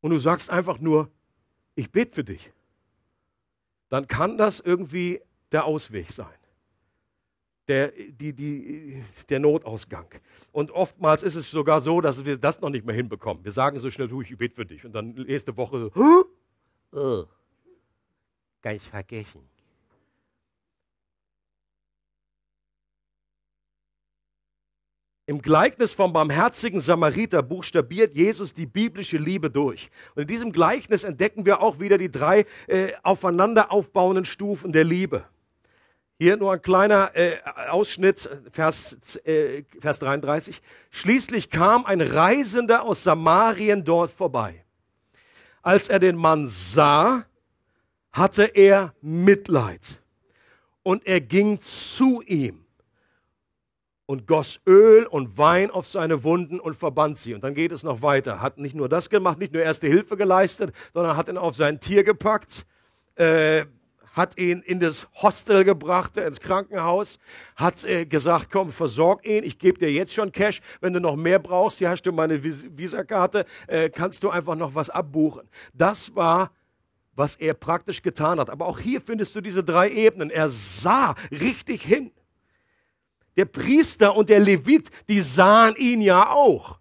und du sagst einfach nur, ich bete für dich, dann kann das irgendwie der Ausweg sein. Der, die, die, der Notausgang. Und oftmals ist es sogar so, dass wir das noch nicht mehr hinbekommen. Wir sagen so schnell, du, ich bete für dich. Und dann nächste Woche so, oh, ganz vergessen. Im Gleichnis vom barmherzigen Samariter buchstabiert Jesus die biblische Liebe durch. Und in diesem Gleichnis entdecken wir auch wieder die drei äh, aufeinander aufbauenden Stufen der Liebe. Hier nur ein kleiner äh, Ausschnitt, Vers, äh, Vers 33. Schließlich kam ein Reisender aus Samarien dort vorbei. Als er den Mann sah, hatte er Mitleid. Und er ging zu ihm und goss Öl und Wein auf seine Wunden und verband sie. Und dann geht es noch weiter. Hat nicht nur das gemacht, nicht nur erste Hilfe geleistet, sondern hat ihn auf sein Tier gepackt, äh, hat ihn in das Hostel gebracht, ins Krankenhaus, hat äh, gesagt, komm, versorg ihn, ich gebe dir jetzt schon Cash, wenn du noch mehr brauchst, hier hast du meine Vis Visakarte, äh, kannst du einfach noch was abbuchen. Das war was er praktisch getan hat. Aber auch hier findest du diese drei Ebenen. Er sah richtig hin. Der Priester und der Levit, die sahen ihn ja auch,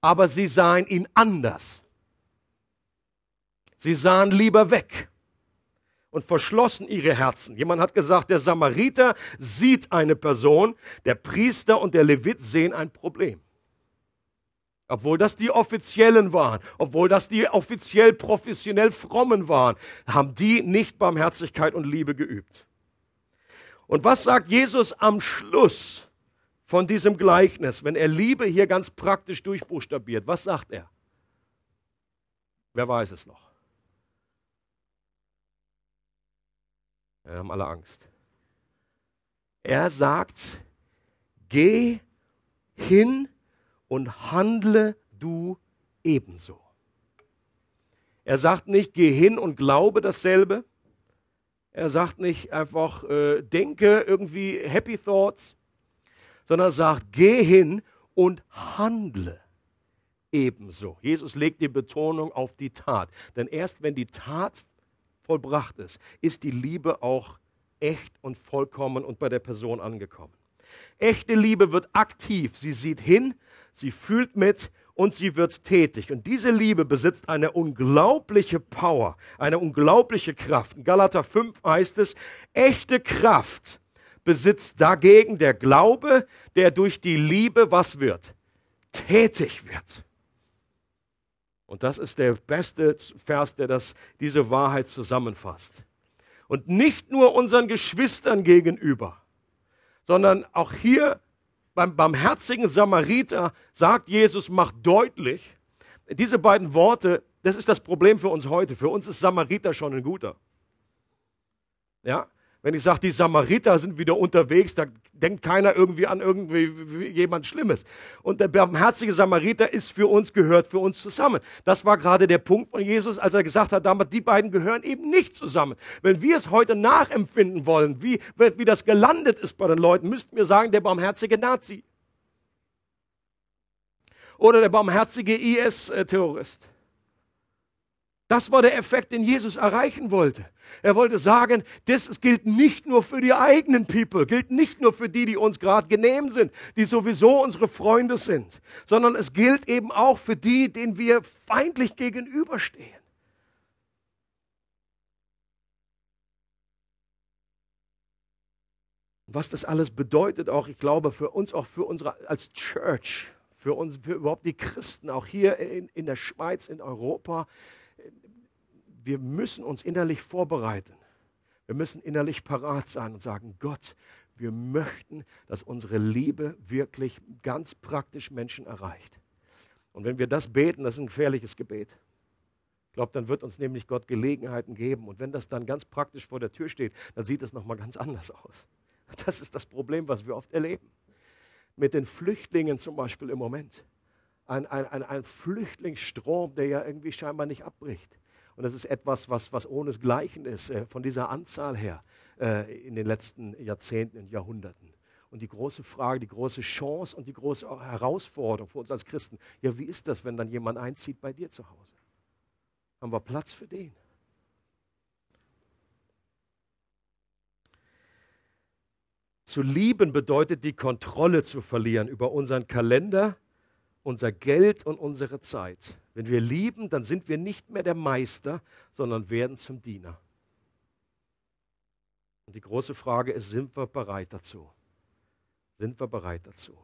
aber sie sahen ihn anders. Sie sahen lieber weg und verschlossen ihre Herzen. Jemand hat gesagt, der Samariter sieht eine Person, der Priester und der Levit sehen ein Problem. Obwohl das die Offiziellen waren, obwohl das die offiziell professionell Frommen waren, haben die nicht Barmherzigkeit und Liebe geübt. Und was sagt Jesus am Schluss von diesem Gleichnis, wenn er Liebe hier ganz praktisch durchbuchstabiert? Was sagt er? Wer weiß es noch? Wir haben alle Angst. Er sagt, geh hin und handle du ebenso. Er sagt nicht, geh hin und glaube dasselbe. Er sagt nicht einfach, äh, denke irgendwie Happy Thoughts, sondern sagt, geh hin und handle ebenso. Jesus legt die Betonung auf die Tat. Denn erst wenn die Tat vollbracht ist, ist die Liebe auch echt und vollkommen und bei der Person angekommen. Echte Liebe wird aktiv. Sie sieht hin, sie fühlt mit und sie wird tätig. Und diese Liebe besitzt eine unglaubliche Power, eine unglaubliche Kraft. In Galater 5 heißt es, echte Kraft besitzt dagegen der Glaube, der durch die Liebe was wird? Tätig wird. Und das ist der beste Vers, der das, diese Wahrheit zusammenfasst. Und nicht nur unseren Geschwistern gegenüber, sondern auch hier beim barmherzigen Samariter sagt Jesus, macht deutlich, diese beiden Worte, das ist das Problem für uns heute. Für uns ist Samariter schon ein guter. Ja, wenn ich sage, die Samariter sind wieder unterwegs, da denkt keiner irgendwie an irgendwie jemand Schlimmes. Und der barmherzige Samariter ist für uns, gehört für uns zusammen. Das war gerade der Punkt von Jesus, als er gesagt hat, damals, die beiden gehören eben nicht zusammen. Wenn wir es heute nachempfinden wollen, wie, wie das gelandet ist bei den Leuten, müssten wir sagen, der barmherzige Nazi. Oder der barmherzige IS-Terrorist. Das war der Effekt, den Jesus erreichen wollte. Er wollte sagen, das gilt nicht nur für die eigenen People, gilt nicht nur für die, die uns gerade genehm sind, die sowieso unsere Freunde sind, sondern es gilt eben auch für die, denen wir feindlich gegenüberstehen. Was das alles bedeutet, auch ich glaube für uns, auch für unsere als Church, für uns, für überhaupt die Christen, auch hier in, in der Schweiz, in Europa, wir müssen uns innerlich vorbereiten. Wir müssen innerlich parat sein und sagen, Gott, wir möchten, dass unsere Liebe wirklich ganz praktisch Menschen erreicht. Und wenn wir das beten, das ist ein gefährliches Gebet. Ich glaube, dann wird uns nämlich Gott Gelegenheiten geben. Und wenn das dann ganz praktisch vor der Tür steht, dann sieht es nochmal ganz anders aus. Das ist das Problem, was wir oft erleben. Mit den Flüchtlingen zum Beispiel im Moment. Ein, ein, ein, ein Flüchtlingsstrom, der ja irgendwie scheinbar nicht abbricht. Und das ist etwas, was, was ohnesgleichen ist, äh, von dieser Anzahl her äh, in den letzten Jahrzehnten und Jahrhunderten. Und die große Frage, die große Chance und die große Herausforderung für uns als Christen, ja, wie ist das, wenn dann jemand einzieht bei dir zu Hause? Haben wir Platz für den? Zu lieben bedeutet die Kontrolle zu verlieren über unseren Kalender, unser Geld und unsere Zeit. Wenn wir lieben, dann sind wir nicht mehr der Meister, sondern werden zum Diener. Und die große Frage ist, sind wir bereit dazu? Sind wir bereit dazu?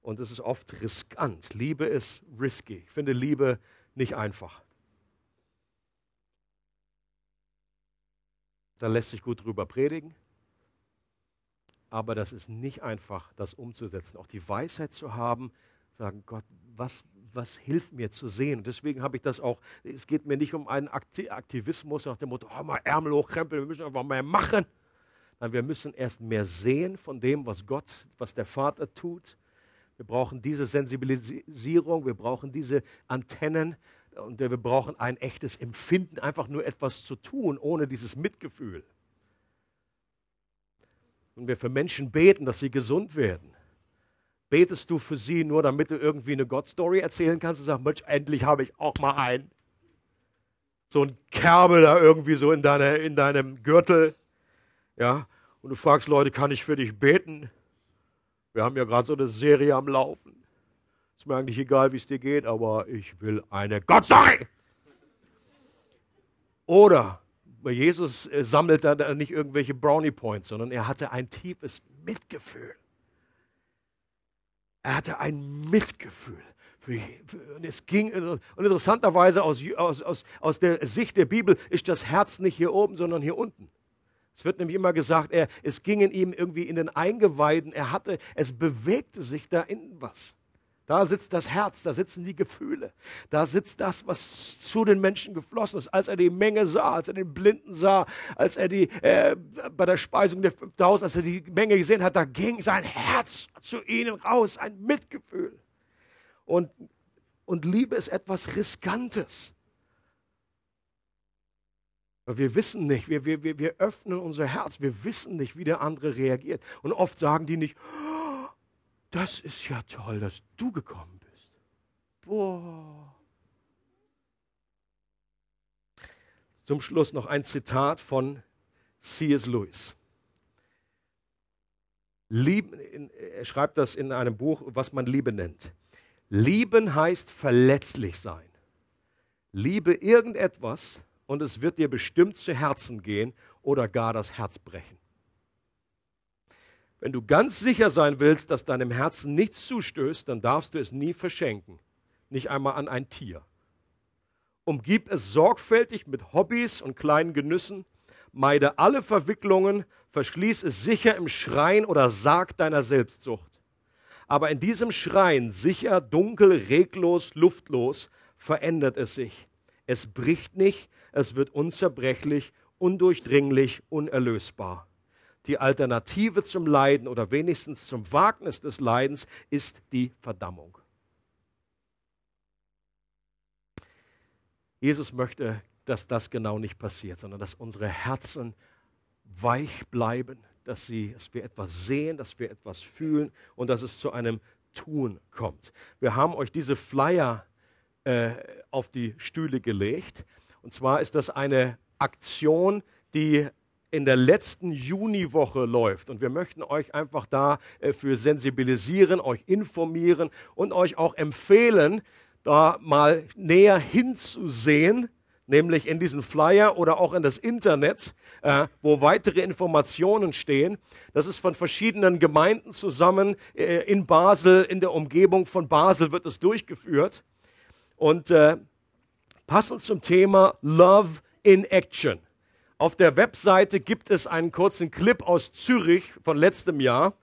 Und es ist oft riskant. Liebe ist risky. Ich finde Liebe nicht einfach. Da lässt sich gut drüber predigen. Aber das ist nicht einfach, das umzusetzen. Auch die Weisheit zu haben, sagen, Gott, was, was hilft mir zu sehen? Und deswegen habe ich das auch, es geht mir nicht um einen Aktivismus nach dem Motto, oh, mal Ärmel hochkrempeln, wir müssen einfach mehr machen. Nein, wir müssen erst mehr sehen von dem, was Gott, was der Vater tut. Wir brauchen diese Sensibilisierung, wir brauchen diese Antennen und wir brauchen ein echtes Empfinden, einfach nur etwas zu tun, ohne dieses Mitgefühl. Und wir für Menschen beten, dass sie gesund werden. Betest du für sie nur, damit du irgendwie eine Gott-Story erzählen kannst und sagst, Mensch, endlich habe ich auch mal einen. So ein Kerbel da irgendwie so in, deine, in deinem Gürtel ja, und du fragst Leute, kann ich für dich beten? Wir haben ja gerade so eine Serie am Laufen. Ist mir eigentlich egal, wie es dir geht, aber ich will eine Gottstory. Oder Jesus äh, sammelt er nicht irgendwelche Brownie Points, sondern er hatte ein tiefes Mitgefühl. Er hatte ein Mitgefühl. Und es ging, und interessanterweise aus, aus, aus, aus der Sicht der Bibel ist das Herz nicht hier oben, sondern hier unten. Es wird nämlich immer gesagt, er, es ging in ihm irgendwie in den Eingeweiden, er hatte, es bewegte sich da innen was. Da sitzt das Herz, da sitzen die Gefühle, da sitzt das, was zu den Menschen geflossen ist. Als er die Menge sah, als er den Blinden sah, als er die, äh, bei der Speisung der 5000, als er die Menge gesehen hat, da ging sein Herz zu ihnen raus, ein Mitgefühl. Und, und Liebe ist etwas Riskantes. Wir wissen nicht, wir, wir, wir öffnen unser Herz, wir wissen nicht, wie der andere reagiert. Und oft sagen die nicht, oh, das ist ja toll, dass du gekommen bist. Boah. Zum Schluss noch ein Zitat von C.S. Lewis. Lieben, er schreibt das in einem Buch, was man Liebe nennt. Lieben heißt verletzlich sein. Liebe irgendetwas, und es wird dir bestimmt zu Herzen gehen oder gar das Herz brechen. Wenn du ganz sicher sein willst, dass deinem Herzen nichts zustößt, dann darfst du es nie verschenken, nicht einmal an ein Tier. Umgib es sorgfältig mit Hobbys und kleinen Genüssen, meide alle Verwicklungen, verschließ es sicher im Schrein oder Sarg deiner Selbstsucht. Aber in diesem Schrein, sicher, dunkel, reglos, luftlos, verändert es sich. Es bricht nicht, es wird unzerbrechlich, undurchdringlich, unerlösbar. Die Alternative zum Leiden oder wenigstens zum Wagnis des Leidens ist die Verdammung. Jesus möchte, dass das genau nicht passiert, sondern dass unsere Herzen weich bleiben, dass, sie, dass wir etwas sehen, dass wir etwas fühlen und dass es zu einem Tun kommt. Wir haben euch diese Flyer äh, auf die Stühle gelegt. Und zwar ist das eine Aktion, die in der letzten Juniwoche läuft. Und wir möchten euch einfach dafür äh, sensibilisieren, euch informieren und euch auch empfehlen, da mal näher hinzusehen, nämlich in diesen Flyer oder auch in das Internet, äh, wo weitere Informationen stehen. Das ist von verschiedenen Gemeinden zusammen äh, in Basel, in der Umgebung von Basel wird es durchgeführt. Und äh, passend zum Thema Love in Action. Auf der Webseite gibt es einen kurzen Clip aus Zürich von letztem Jahr,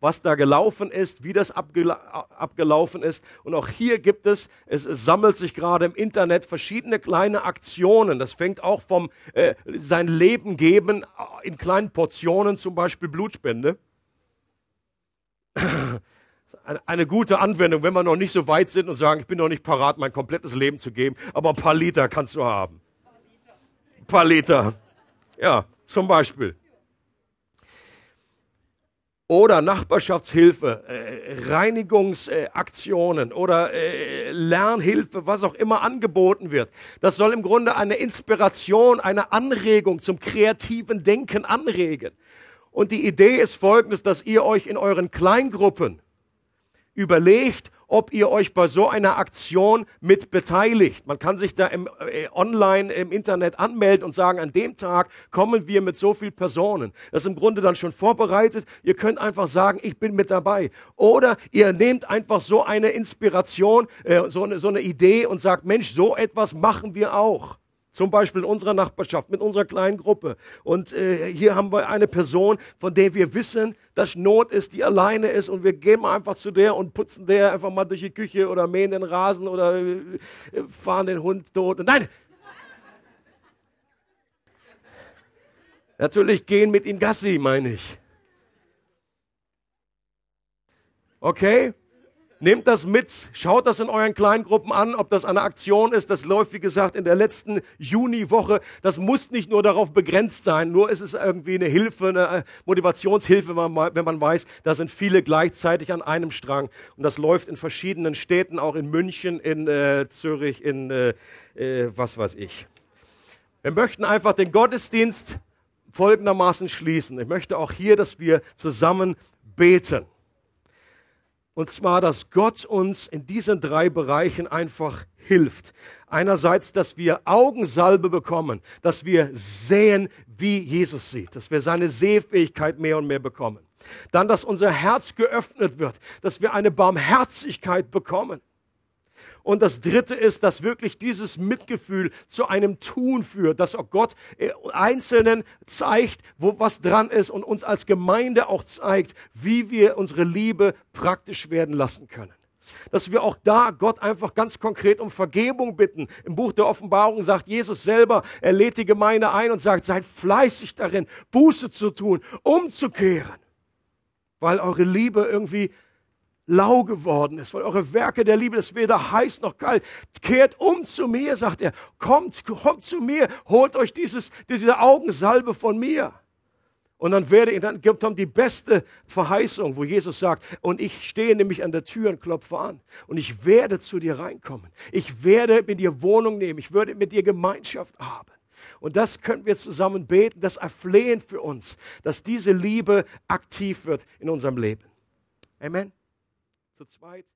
was da gelaufen ist, wie das abgelaufen ist. Und auch hier gibt es, es, es, sammelt sich gerade im Internet verschiedene kleine Aktionen. Das fängt auch vom äh, sein Leben geben in kleinen Portionen, zum Beispiel Blutspende eine gute Anwendung, wenn wir noch nicht so weit sind und sagen, ich bin noch nicht parat, mein komplettes Leben zu geben, aber ein paar Liter kannst du haben. paar Liter. Ja, zum Beispiel. Oder Nachbarschaftshilfe, äh, Reinigungsaktionen äh, oder äh, Lernhilfe, was auch immer angeboten wird. Das soll im Grunde eine Inspiration, eine Anregung zum kreativen Denken anregen. Und die Idee ist folgendes, dass ihr euch in euren Kleingruppen überlegt, ob ihr euch bei so einer Aktion mit beteiligt. Man kann sich da im, äh, online im Internet anmelden und sagen, an dem Tag kommen wir mit so vielen Personen. Das ist im Grunde dann schon vorbereitet. Ihr könnt einfach sagen, ich bin mit dabei. Oder ihr nehmt einfach so eine Inspiration, äh, so, eine, so eine Idee und sagt, Mensch, so etwas machen wir auch. Zum Beispiel in unserer Nachbarschaft, mit unserer kleinen Gruppe. Und äh, hier haben wir eine Person, von der wir wissen, dass Not ist, die alleine ist. Und wir gehen einfach zu der und putzen der einfach mal durch die Küche oder mähen den Rasen oder äh, fahren den Hund tot. Nein! Natürlich gehen mit ihm Gassi, meine ich. Okay? Nehmt das mit, schaut das in euren Kleingruppen an, ob das eine Aktion ist. Das läuft, wie gesagt, in der letzten Juniwoche. Das muss nicht nur darauf begrenzt sein, nur ist es irgendwie eine Hilfe, eine äh, Motivationshilfe, wenn man weiß, da sind viele gleichzeitig an einem Strang. Und das läuft in verschiedenen Städten, auch in München, in äh, Zürich, in äh, äh, was weiß ich. Wir möchten einfach den Gottesdienst folgendermaßen schließen. Ich möchte auch hier, dass wir zusammen beten. Und zwar, dass Gott uns in diesen drei Bereichen einfach hilft. Einerseits, dass wir Augensalbe bekommen, dass wir sehen, wie Jesus sieht, dass wir seine Sehfähigkeit mehr und mehr bekommen. Dann, dass unser Herz geöffnet wird, dass wir eine Barmherzigkeit bekommen. Und das Dritte ist, dass wirklich dieses Mitgefühl zu einem Tun führt, dass auch Gott äh, Einzelnen zeigt, wo was dran ist und uns als Gemeinde auch zeigt, wie wir unsere Liebe praktisch werden lassen können. Dass wir auch da Gott einfach ganz konkret um Vergebung bitten. Im Buch der Offenbarung sagt Jesus selber, er lädt die Gemeinde ein und sagt, seid fleißig darin, Buße zu tun, umzukehren, weil eure Liebe irgendwie lau geworden ist, weil eure Werke der Liebe, das weder heiß noch kalt, kehrt um zu mir, sagt er, kommt, kommt zu mir, holt euch dieses, diese Augensalbe von mir. Und dann werde ich, dann gibt Tom die beste Verheißung, wo Jesus sagt, und ich stehe nämlich an der Tür und klopfe an. Und ich werde zu dir reinkommen. Ich werde mit dir Wohnung nehmen. Ich werde mit dir Gemeinschaft haben. Und das können wir zusammen beten, das erflehen für uns, dass diese Liebe aktiv wird in unserem Leben. Amen zu zweit.